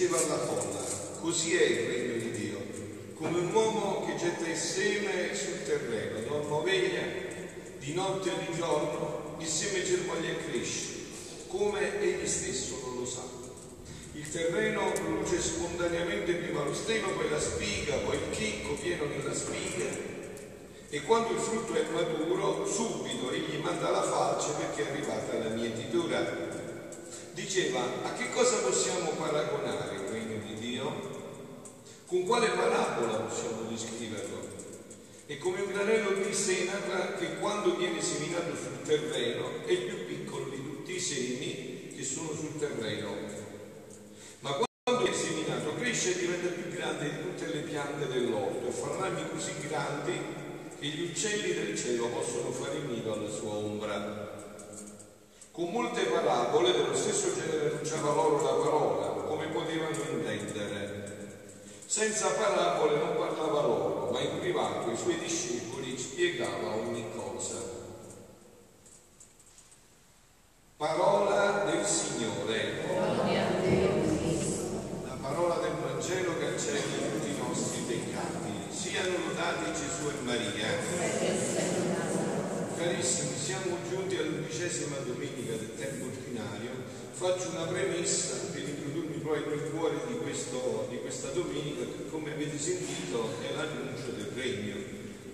diceva alla folla, così è il regno di Dio, come un uomo che getta il seme sul terreno, dormo veglia, di notte e di giorno, il seme germoglia e cresce, come egli stesso non lo sa. Il terreno produce spontaneamente prima lo stelo, poi la spiga, poi il chicco pieno della spiga, e quando il frutto è maturo, subito egli manda la falce perché è arrivata la mietitura. Diceva, a che cosa possiamo paragonare il regno di Dio? Con quale parabola possiamo descriverlo? È come un granello di senaca che quando viene seminato sul terreno è il più piccolo di tutti i semi che sono sul terreno. Ma quando è seminato cresce e diventa più grande di tutte le piante dell'orto e fa rami così grandi che gli uccelli del cielo possono fare nido alla sua ombra. Con molte parabole dello stesso genere annunciava loro la parola, come potevano intendere. Senza parabole non parlava loro, ma in privato ai suoi discepoli spiegava ogni cosa. Parola del Signore, Gloria a Dio. la parola del Vangelo cancelli tutti i nostri peccati. Siano lodati Gesù e Maria. Carissimi, siamo giunti all'undicesima domenica del tempo ordinario. Faccio una premessa per introdurmi poi nel cuore di, questo, di questa domenica, come avete sentito è l'annuncio del regno.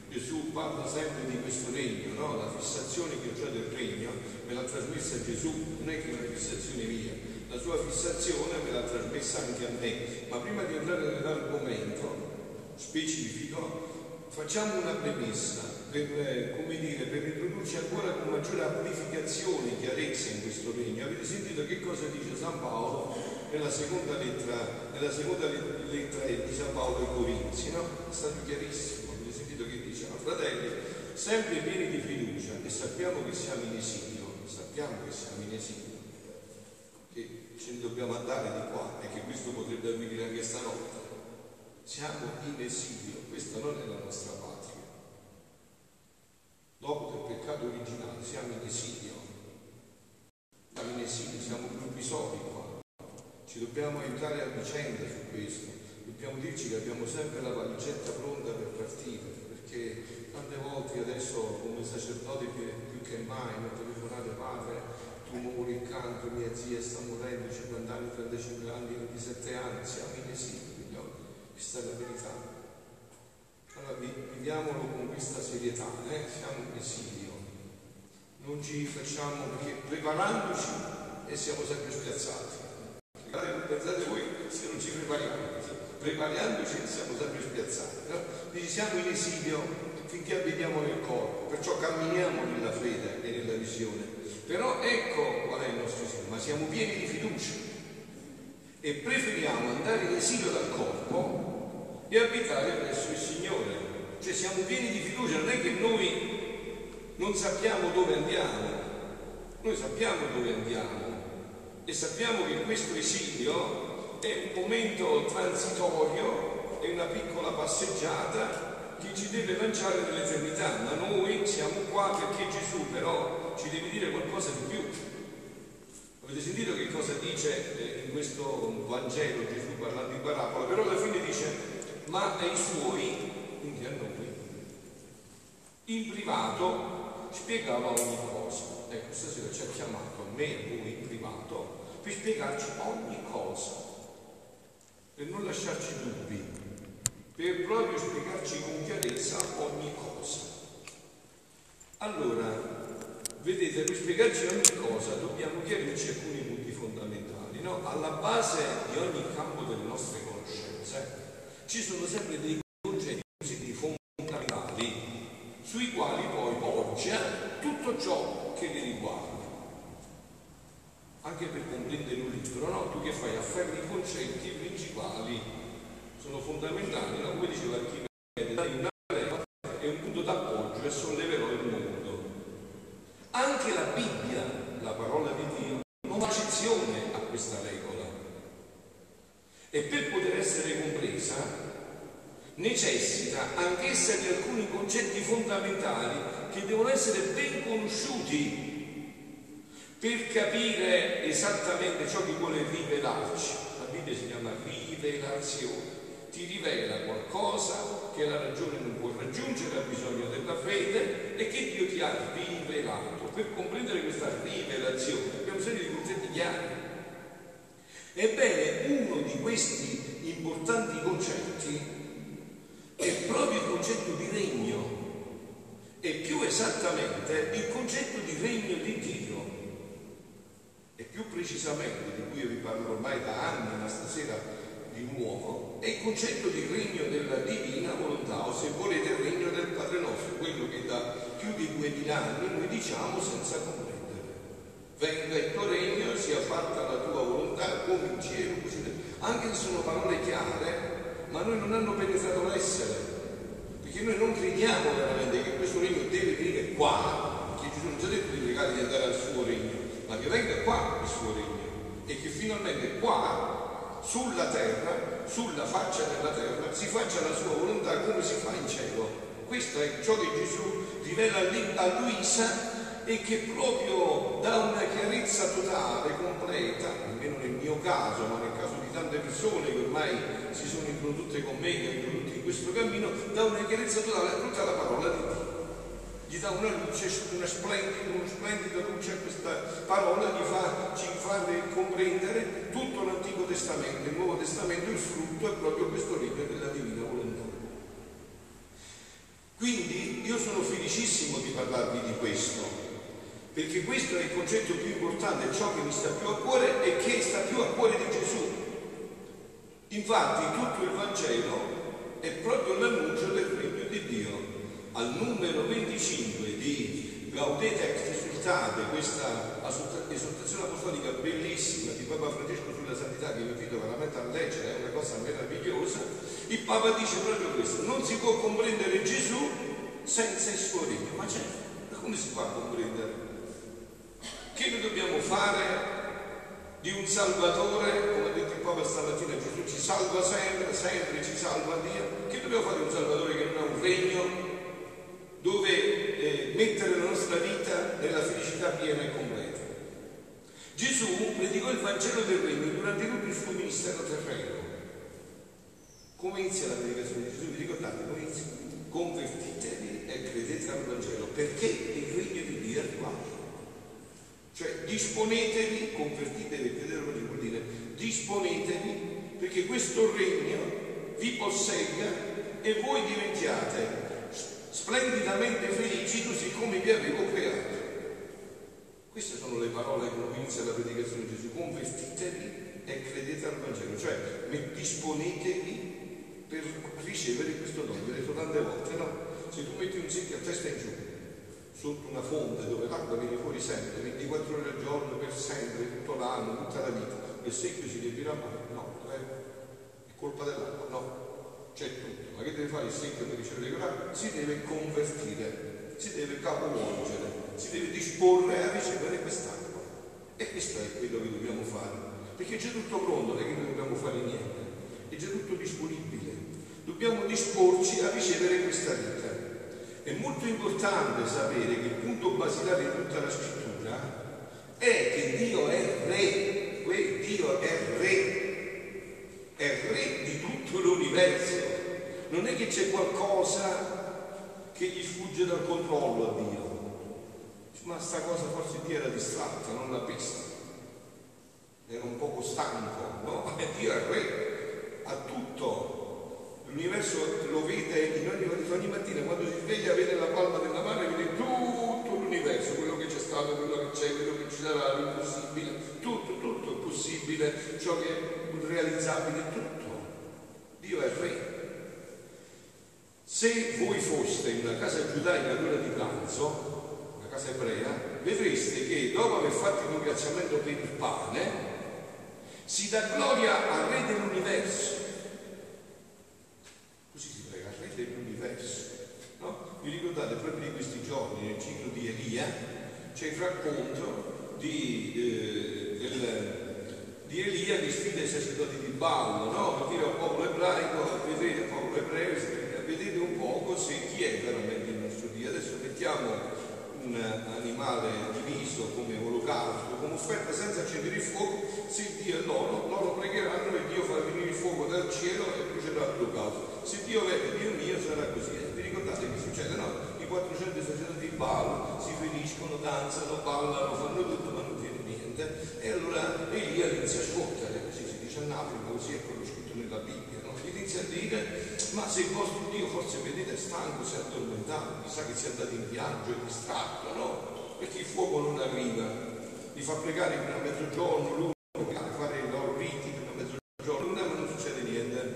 Gesù parla sempre di questo regno, no? la fissazione che ho del regno me l'ha trasmessa Gesù, non è che è una fissazione mia, la sua fissazione me l'ha trasmessa anche a me. Ma prima di entrare nell'argomento specifico, facciamo una premessa per, eh, come dire, per introdurci ancora con maggiore amplificazione e chiarezza in questo regno. Avete sentito che cosa dice San Paolo nella seconda lettera, nella seconda le- lettera di San Paolo ai Corinzi, no? È stato chiarissimo, avete sentito che diceva, fratelli, sempre pieni di fiducia e sappiamo che siamo in esilio, sappiamo che siamo in esilio, che ce ne dobbiamo andare di qua e che questo potrebbe avvenire anche stanotte. Siamo in esilio, questa non è la nostra patria. Dopo del peccato originale siamo in esilio. Siamo in esilio, siamo provvisori qua. Ci dobbiamo aiutare a vicenda su questo. Dobbiamo dirci che abbiamo sempre la valigetta pronta per partire, perché tante volte adesso come sacerdote più, che mai mi telefonate padre, tumore il cancro, mia zia sta morendo, 50 anni, 35 anni, 27 anni, siamo in esilio, questa è la verità. Allora vi- viviamolo con questa serietà, eh? siamo in esilio, non ci facciamo perché preparandoci e siamo sempre spiazzati. Pensate voi se non ci prepariamo, preparandoci siamo sempre spiazzati. No? Quindi siamo in esilio finché abitiamo nel corpo, perciò camminiamo nella fede e nella visione. Però ecco qual è il nostro esilio, ma siamo pieni di fiducia e preferiamo andare in esilio dal corpo e abitare presso il Signore. Cioè siamo pieni di fiducia, non è che noi non sappiamo dove andiamo, noi sappiamo dove andiamo e sappiamo che questo esilio è un momento transitorio, è una piccola passeggiata che ci deve lanciare nell'eternità, ma noi siamo qua perché Gesù però ci deve dire qualcosa di più. Avete sentito che cosa dice eh, in questo Vangelo Gesù parlando in parabola? Però alla fine dice, ma ai suoi, quindi a noi, in privato spiegava ogni cosa. Ecco, stasera ci ha chiamato a me a voi in privato per spiegarci ogni cosa, per non lasciarci dubbi, per proprio spiegarci con chiarezza ogni cosa. Allora, vedete, per spiegarci ogni cosa dobbiamo chiarirci alcuni punti fondamentali. no? Alla base di ogni campo delle nostre conoscenze ci sono sempre dei concetti così fondamentali sui quali poi poggia tutto ciò che li riguarda. Anche per comprendere un libro, no? Tu che fai? Afferri i concetti principali, sono fondamentali, no? Come diceva Archimede, dai una leva e un punto d'appoggio e solleverò il mondo. Anche la Bibbia, la parola di Dio, non fa eccezione a questa regola. E per poter essere compresa necessita anch'essa di alcuni concetti fondamentali che devono essere ben conosciuti per capire esattamente ciò che vuole rivelarci. La Bibbia si chiama rivelazione, ti rivela qualcosa che la ragione non può raggiungere, ha bisogno della fede e che Dio ti ha rivelato. Per comprendere questa rivelazione abbiamo bisogno di concetti chiari. Ebbene, uno di questi importanti concetti è proprio il concetto di regno e più esattamente il concetto di regno di Dio e più precisamente, di cui io vi parlo ormai da anni, ma stasera di nuovo, è il concetto di regno della divina volontà, o se volete il regno del Padre nostro, quello che da più di duemila anni noi diciamo senza comprendere. Venga il tuo regno, sia fatta la tua volontà, come in cielo, così. Anche se sono parole chiare, ma noi non hanno penetrato l'essere, perché noi non crediamo veramente che questo regno deve venire qua, perché ci ha detto di pregare di andare al suo che venga qua il suo regno e che finalmente qua, sulla terra, sulla faccia della terra, si faccia la sua volontà come si fa in cielo. Questo è ciò che Gesù rivela a Luisa e che proprio dà una chiarezza totale, completa, almeno nel mio caso, ma nel caso di tante persone che ormai si sono introdotte con me, che hanno introdotto in questo cammino, dà una chiarezza totale a tutta la parola di Dio dà una luce, una splendida, una splendida luce a questa parola, gli fa, ci fa comprendere tutto l'Antico Testamento, il Nuovo Testamento, il frutto è proprio questo regno della divina volontà. Quindi io sono felicissimo di parlarvi di questo, perché questo è il concetto più importante, ciò che mi sta più a cuore e che sta più a cuore di Gesù. Infatti tutto il Vangelo è proprio l'annuncio del regno di Dio al numero 25 di Gaudete ex Exultate, questa esortazione apostolica bellissima di Papa Francesco sulla santità che vi invito veramente a leggere, è una cosa meravigliosa, il Papa dice proprio questo, non si può comprendere Gesù senza il suo regno, ma certo, come si fa a comprendere? Che noi dobbiamo fare di un Salvatore, come ha detto il Papa stamattina, Gesù ci salva sempre, sempre ci salva Dio, che dobbiamo fare di un Salvatore che non ha un regno, dove eh, mettere la nostra vita nella felicità piena e completa. Gesù predicò il Vangelo del Regno durante tutto il suo ministero terreno. Come inizia la predicazione di Gesù? Vi ricordate come inizia? Convertitevi e credete al Vangelo, perché il regno di Dio è arrivato. Cioè disponetevi, convertitevi e credete al Vangelo, vuol dire disponetevi perché questo regno vi possegga e voi diventiate splendidamente felici così come vi avevo creato. Queste sono le parole che inizia la predicazione di Gesù. Convertitevi e credete al Vangelo, cioè disponetevi per ricevere questo dono. Vi ho detto tante volte, no? Se tu metti un secchio a testa in giù, sotto una fonte dove l'acqua viene fuori sempre, 24 ore al giorno, per sempre, tutto l'anno, tutta la vita, il secchio si riempirà mai? No, è colpa dell'acqua, no c'è ma che deve fare il secchio per ricevere le cose? Si deve convertire, si deve capovolgere, si deve disporre a ricevere quest'acqua. E questo è quello che dobbiamo fare, perché c'è tutto pronto, non è che non dobbiamo fare niente, è già tutto disponibile. Dobbiamo disporci a ricevere questa vita. È molto importante sapere che il punto basilare di tutta la scrittura è che Dio è re, Dio è re è re di tutto l'universo. Non è che c'è qualcosa che gli sfugge dal controllo a Dio. Ma sta cosa forse Dio era distratta, non l'ha vista. Era un poco stanco, no? Dio è re, ha tutto. L'universo lo vede in ogni, ogni mattina, quando si sveglia vede la palma della mano e vede tutto l'universo, quello che c'è stato, quello che c'è, quello che ci sarà, l'impossibile, tutto, tutto è possibile, ciò che è realizzabile tutto. Dio è re. Se voi foste in una casa giudaica all'ora di pranzo, una casa ebrea, vedreste che dopo aver fatto il ringraziamento per il pane, si dà gloria al Re dell'universo. Così si prega, al Re dell'universo. No? Vi ricordate proprio di questi giorni, nel ciclo di Elia, c'è il racconto di, eh, del di Elia che sfida i sacerdoti di Ballo, no? Per dire al popolo ebraico, vedete, al popolo ebreo, vedete un poco se chi è veramente il nostro Dio. Adesso mettiamo un animale diviso come olocausto, come offerta senza accendere il fuoco, se Dio è loro, loro pregheranno e Dio farà venire il fuoco dal cielo e brucerà l'olocausto. Se Dio vede Dio mio sarà così. E vi ricordate che succede? No? I 400 sacerdoti Baal si feriscono, danzano, ballano, fanno tutto, ma non viene niente. E allora Elia inizia a sfottere, così si dice a Napoli, così è quello scritto nella Bibbia. No? Inizia a dire, ma se il vostro Dio forse vedete è stanco, si è addormentato, chissà che sia andato in viaggio, è distratto, no? Perché il fuoco non arriva, li fa pregare fino a mezzogiorno, lui fare i loro riti fino a mezzogiorno, ma non succede niente.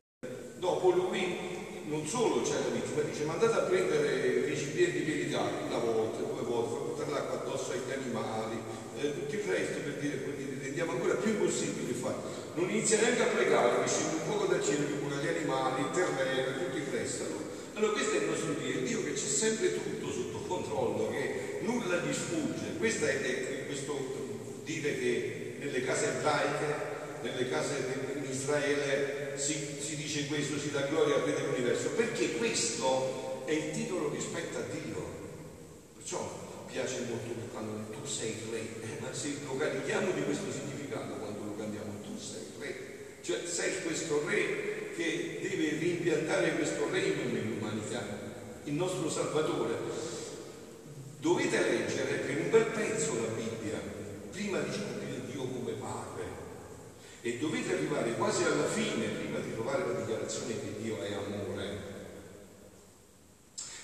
Dopo lui non solo c'è la vittima, dice ma andate a prendere i recipienti d'acqua una volta, due volte, fa buttare l'acqua addosso agli animali, eh, tutto il per dire, dire rendiamo ancora più impossibile fare. Non inizia neanche a pregare, che scende un fuoco dal cielo che cura gli animali, il terreno, tutto il resto. Allora questo è il nostro Dio, Dio che c'è sempre tutto sotto controllo, che nulla gli sfugge. Questo è, è questo dire che nelle case ebraiche, nelle case in Israele si, si dice questo, si dà gloria al Re dell'universo, perché questo è il titolo che spetta a Dio. Perciò piace molto quando tu sei re, eh, ma se lo carichiamo di questo significato quando lo cantiamo, tu sei il re, cioè sei questo re che deve rimpiantare questo regno nell'umanità, il nostro Salvatore. Dovete leggere per un bel pezzo la Bibbia, prima di scoprire Dio come Padre, e dovete arrivare quasi alla fine, prima di trovare la dichiarazione che Dio è amore.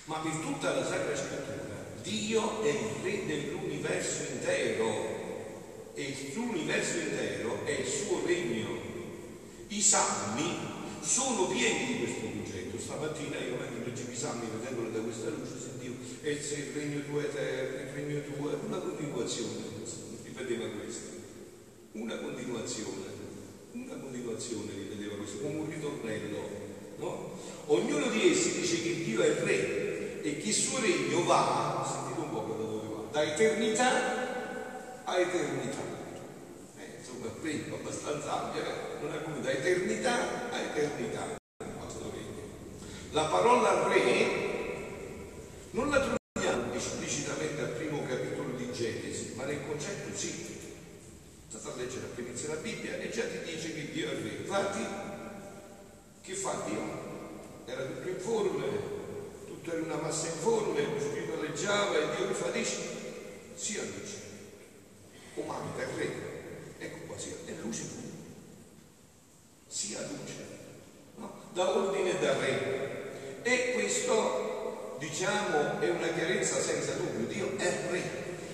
Ma per tutta la Sacra Scrittura Dio è il Re dell'universo intero e l'universo intero è il suo regno. I salmi sono pieni di questo concetto. Stamattina io leggevo i salmi vedendolo da questa luce sentivo e il regno tuo è eterno, il regno tuo è una continuazione, ripeteva questo. Una continuazione, una continuazione ripeteva questo, come un ritornello. No? Ognuno di essi dice che Dio è Re e che il suo regno va, sentite un po' da dove va, da eternità a eternità. Insomma, qui abbastanza ampia, non è come da eternità a eternità. La parola re non la troviamo esplicitamente al primo capitolo di Genesi, ma nel concetto sì. State a leggere appena inizia la Bibbia e già ti dice che Dio è re. Infatti, che fa Dio? Era tutto informe, tutto era una massa informe, lo spirito alleggiava e Dio dice, sia luce. Umano è re, ecco qua sia, è luce pure. Sia luce, no? da re. E questo, diciamo, è una chiarezza senza dubbio, Dio è re.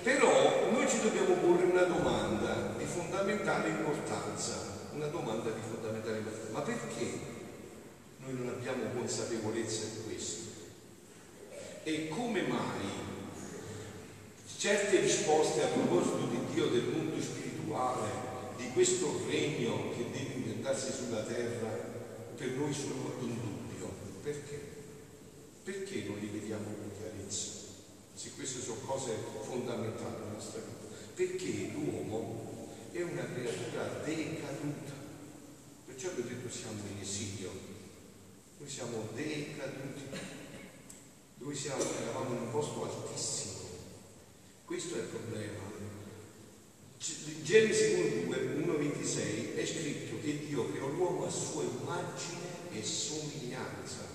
Però noi ci dobbiamo porre una domanda di fondamentale importanza, una domanda di fondamentale importanza. Ma perché noi non abbiamo consapevolezza di questo? E come mai certe risposte a proposito di Dio, del mondo spirituale, di questo regno che deve inventarsi sulla terra, per noi sono in dubbio? Perché? Perché non li vediamo con chiarezza? Se queste sono cose fondamentali nella nostra vita. Perché l'uomo è una creatura decaduta. Perciò vi ho detto siamo in esilio. Noi siamo decaduti. Noi siamo, eravamo in un posto altissimo. Questo è il problema. Genesi 1.26 è scritto che Dio creò l'uomo a sua immagine e somiglianza.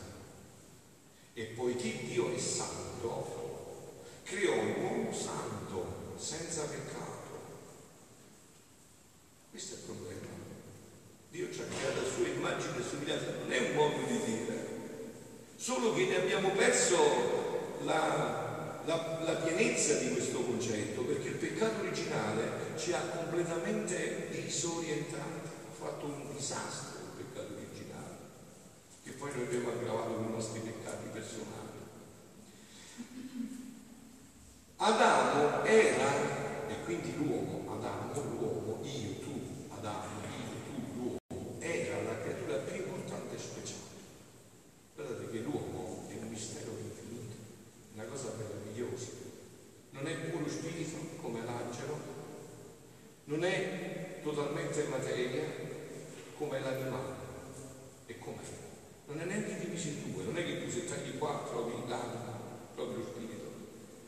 E poiché Dio è santo, creò l'uomo santo, senza peccato. Questo è il problema. Dio ci ha creato a sua immagine e somiglianza, non è un modo di dire, solo che ne abbiamo perso la, la, la pienezza di questo concetto, perché il peccato originale ci ha completamente disorientati, ha fatto un disastro il peccato originale, che poi noi abbiamo Adamo era, e quindi l'uomo, Adamo, l'uomo, io, tu, Adamo, io, tu, l'uomo, era la creatura più importante e speciale. Guardate che l'uomo è un mistero infinito, una cosa meravigliosa. Non è puro spirito come l'angelo, non è totalmente puramente materia come l'animale. E com'è? Non è neanche diviso in due, non è che tu se tagli qua trovi l'anima, trovi lo spirito.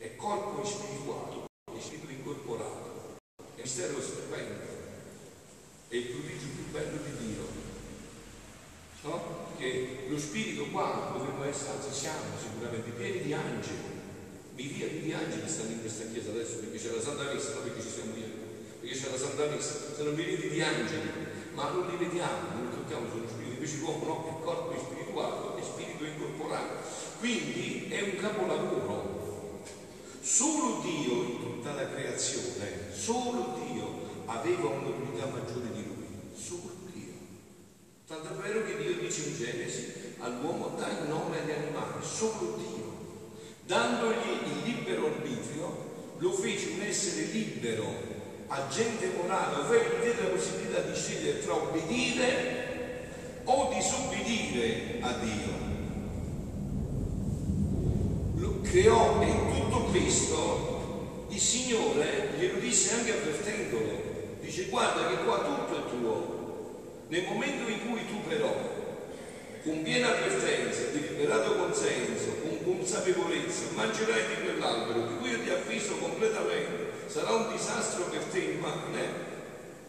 È corpo spirituale, è spirito incorporato, è mistero stupendo, è il prodigio più bello di Dio. No? Che lo spirito qua dovremmo essere, anzi siamo sicuramente pieni di angeli, miriadi di angeli stanno in questa chiesa adesso perché c'è la Santa Messa, non perché ci siamo io, perché c'è la Santa Messa, sono miriadi di angeli, ma non li vediamo, non li tocchiamo, sono spiriti, invece l'uomo no, è corpo spirituale e spirito incorporato. Quindi è un capolavoro. Solo Dio in tutta la creazione, solo Dio aveva un'autorità maggiore di lui, solo Dio. Tanto è vero che Dio dice in Genesi all'uomo dà il nome agli animali, solo Dio dandogli il libero arbitrio, lo fece un essere libero, agente morale, ovvero gli diede la possibilità di scegliere tra obbedire o disobbedire a Dio. Lo creò e tutto questo il Signore glielo disse anche avvertendolo. Dice guarda che qua tutto è tuo. Nel momento in cui tu però con piena avvertenza, deliberato consenso, con consapevolezza, mangerai di quell'albero di cui io ti avviso completamente, sarà un disastro per te immane,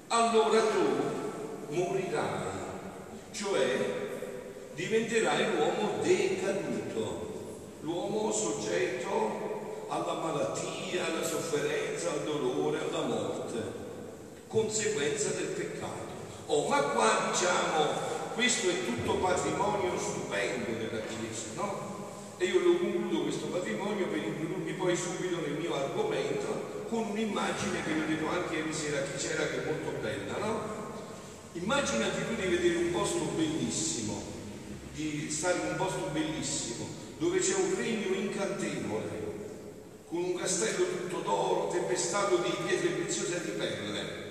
allora tu morirai, cioè diventerai l'uomo decaduto, l'uomo soggetto alla malattia, alla sofferenza, al dolore, alla morte, conseguenza del peccato. Oh, ma qua diciamo questo è tutto patrimonio stupendo della Chiesa, no? E io lo concludo questo patrimonio per introdurmi poi subito nel mio argomento con un'immagine che vi ho detto anche ieri sera a chi c'era che è molto bella, no? Immaginati tu di vedere un posto bellissimo, di stare in un posto bellissimo, dove c'è un regno incantevole, con un castello tutto d'oro, tempestato di pietre preziose e di perle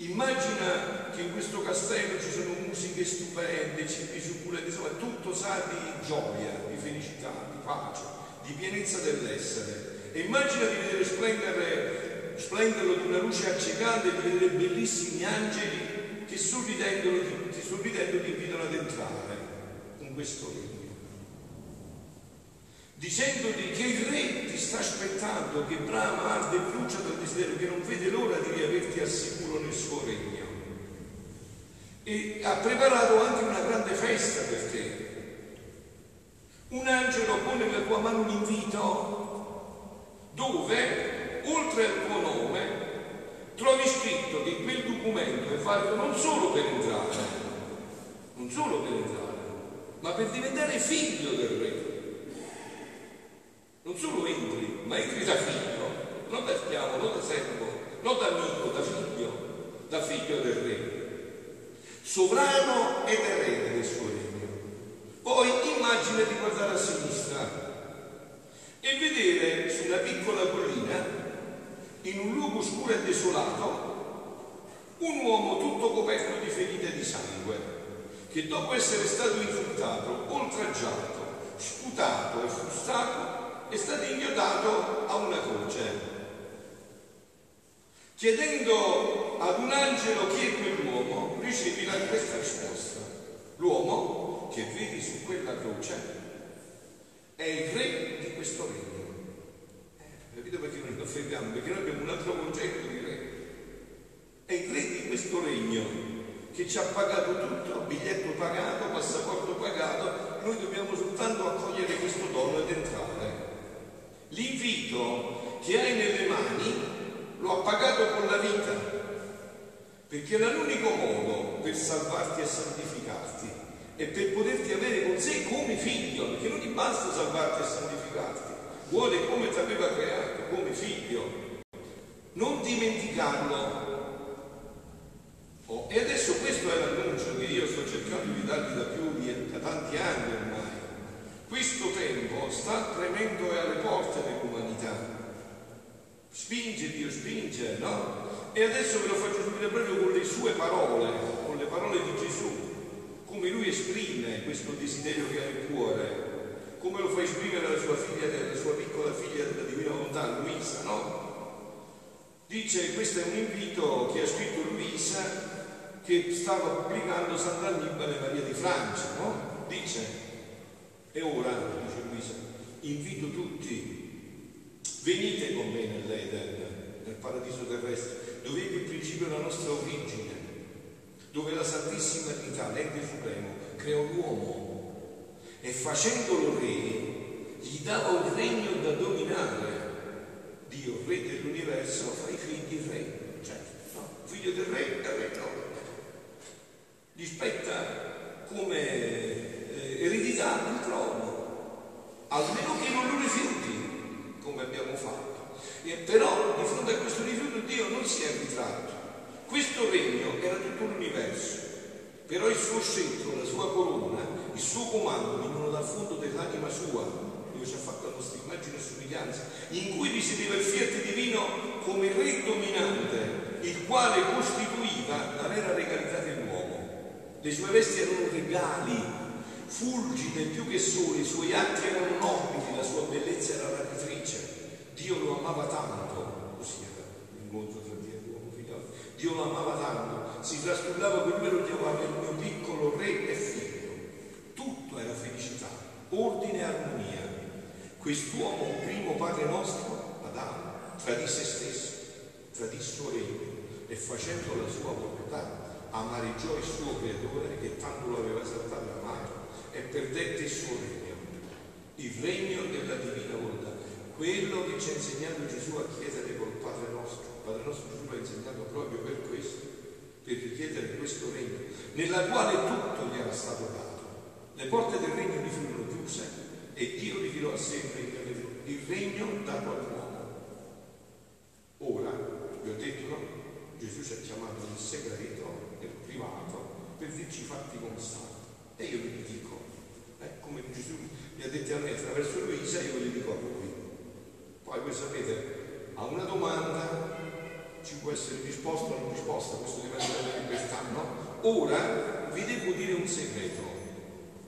Immagina che in questo castello ci sono musiche stupende, cibi succulenti, insomma tutto sa di gioia, di felicità, di pace, di pienezza dell'essere. E immagina di vedere splendere, splenderlo di una luce accecante, di vedere bellissimi angeli che sorridendo, sorridendo ti invitano ad entrare in questo regno dicendogli che il re ti sta aspettando, che brama, arde e brucia dal desiderio, che non vede l'ora di riaverti al sicuro nel suo regno. E ha preparato anche una grande festa per te. Un angelo pone nella tua mano un invito dove, oltre al tuo nome, trovi scritto che quel documento è fatto non solo per entrare, non solo per entrare, ma per diventare figlio del re non solo entri, ma entri da figlio, non da schiavo, non da servo, non da amico, da figlio, da figlio del re, sovrano ed erede del suo regno. Poi immagina di guardare a sinistra e vedere su una piccola collina, in un luogo scuro e desolato, un uomo tutto coperto di ferite di sangue, che dopo essere stato insultato, oltraggiato, sputato e frustato, è stato inghiodato a una croce. Chiedendo ad un angelo chi è quell'uomo, ricevi la questa risposta. L'uomo che vedi su quella croce è il re di questo regno. Eh, capito perché noi lo fermiamo? Perché noi abbiamo un altro concetto di re. È il re di questo regno che ci ha pagato tutto, biglietto pagato, passaporto pagato, noi dobbiamo soltanto accogliere questo dono ed entrare. L'invito che hai nelle mani lo ha pagato con la vita, perché era l'unico modo per salvarti e santificarti e per poterti avere con sé come figlio, perché non ti basta salvarti e santificarti, vuole come ti aveva creato, come figlio. Non dimenticarlo. Oh, e adesso questo è l'annuncio che io sto cercando di darvi da più di da tanti anni ormai questo tempo sta tremendo alle porte dell'umanità. Spinge Dio, spinge, no? E adesso ve lo faccio subito proprio con le sue parole, con le parole di Gesù, come lui esprime questo desiderio che ha nel cuore, come lo fa esprimere la sua figlia, la sua piccola figlia della divina volontà, Luisa, no? Dice, questo è un invito che ha scritto Luisa che stava pubblicando Sant'Annibale Maria di Francia, no? Dice, e ora, dice Luisa, invito tutti, venite con me nell'Eden, nel paradiso terrestre, dove ebbe il principio la nostra origine, dove la Santissima Trinità, l'ente supremo, creò l'uomo e facendolo re, gli dava un regno da dominare. Dio, re dell'universo, fa i figli re, cioè, no, figlio del re, è re, no, gli spetta come eh, eredità il trono, almeno che non lo rifiuti, fatto. E però di fronte a questo rifiuto Dio non si è ritratto. Questo regno era tutto l'universo, però il suo scettro, la sua corona, il suo comando venivano dal fondo dell'anima sua, dove ci ha fatto la nostra immagine e somiglianza, in cui risiedeva il fiat divino come re dominante, il quale costituiva la vera regalità dell'uomo. Le sue vesti erano regali, fulgide più che sole, i suoi atti erano nobili, la sua bellezza era rapitrice. Dio lo amava tanto, così era l'incontro tra Dio e l'uomo figliolo. Dio lo amava tanto, si trascurava per me lo chiamava il mio piccolo re e figlio. Tutto era felicità, ordine e armonia. Quest'uomo, primo padre nostro, Adamo, tradì se stesso, tradì il suo regno e facendo la sua volontà amareggiò il suo creatore che tanto lo aveva esaltato e amato e perdette il suo regno, il regno della divina volontà, quello che ci ha insegnato Gesù a chiedere col Padre nostro. Il Padre nostro Gesù l'ha insegnato proprio per questo, per richiedere questo regno, nella quale tutto gli era stato dato. Le porte del regno gli furono chiuse e Dio ritirò a sé il regno, il regno dato all'uomo. Ora, vi ho detto, no? Gesù ci ha chiamato nel segreto nel privato per dirci fatti come stanno. E io vi dico, eh, come Gesù mi ha detto a me attraverso Luisa, io ve li dico. Poi voi sapete, a una domanda ci può essere risposta o non risposta, questo dipende dalla libertà, no? Ora vi devo dire un segreto.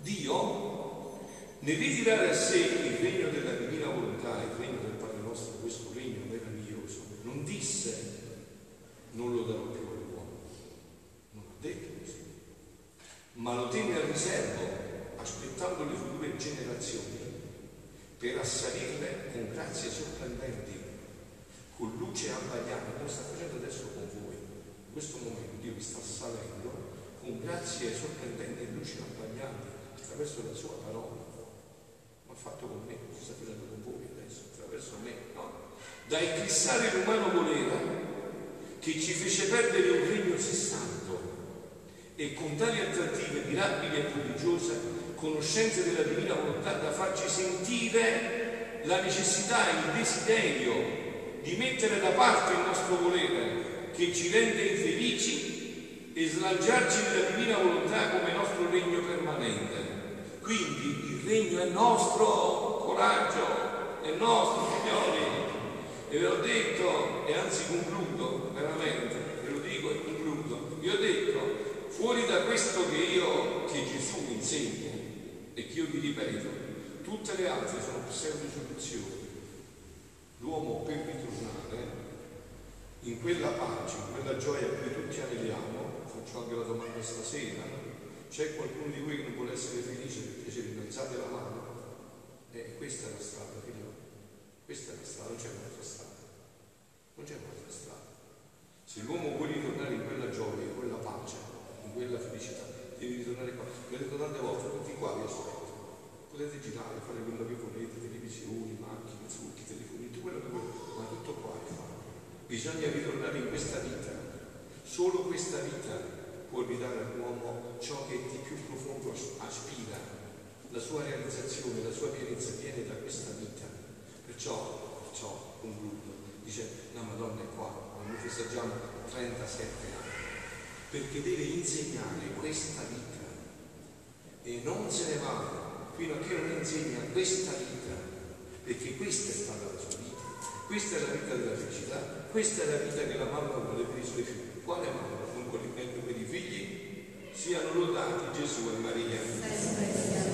Dio, nel ritirare a sé il regno della divina volontà, il regno del Padre nostro, questo regno meraviglioso, non disse non lo darò più detto così, ma lo tenne a riservo aspettando le future generazioni per assalirle con grazie sorprendenti, con luce abbagliata, come sta facendo adesso con voi. In questo momento Dio vi sta salendo con grazie sorprendenti e luci abbagliate attraverso la sua parola. Ma ha fatto con me, si sta facendo con voi adesso, attraverso me, no? Da eclissare l'umano volere che ci fece perdere un regno sessanto e con tali attrattive mirabili e prodigiose, conoscenze della divina volontà da farci sentire la necessità e il desiderio di mettere da parte il nostro volere che ci rende infelici e slanciarci nella divina volontà come nostro regno permanente. Quindi il regno è nostro, coraggio, è nostro, signori. E ve l'ho detto, e anzi concludo veramente, ve lo dico e concludo. Vi ho detto, Fuori da questo che io, che Gesù insegna e che io vi ripeto, tutte le altre sono pseudo soluzioni. L'uomo per ritornare in quella pace, in quella gioia cui tutti aneliamo, faccio anche la domanda stasera, c'è qualcuno di voi che non vuole essere felice per piacere, pensate la mano? Eh, questa è la strada, figlio. Questa è la strada, non c'è un'altra strada. Non c'è un'altra strada. Se l'uomo vuole ritornare in quella gioia, in quella pace, in quella felicità, devi ritornare qua. Vi ho detto tante volte, tutti qua vi aspetto. Potete girare, fare quello che volete, televisioni, macchine, zucchi, telefoni, tutto quello che volete, ma tutto qua è fatto. Bisogna ritornare in questa vita. Solo questa vita può ridare all'uomo ciò che di più profondo aspira. La sua realizzazione, la sua pienezza viene da questa vita. Perciò, perciò concludo, dice la Madonna è qua, noi festeggiamo 37 anni perché deve insegnare questa vita e non se ne va fino a che non insegna questa vita, perché questa è stata la sua vita, questa è la vita della felicità, questa è la vita che la mamma vuole per i suoi figli. Quale mamma? Non vuole per i figli? Siano lodati Gesù e Maria.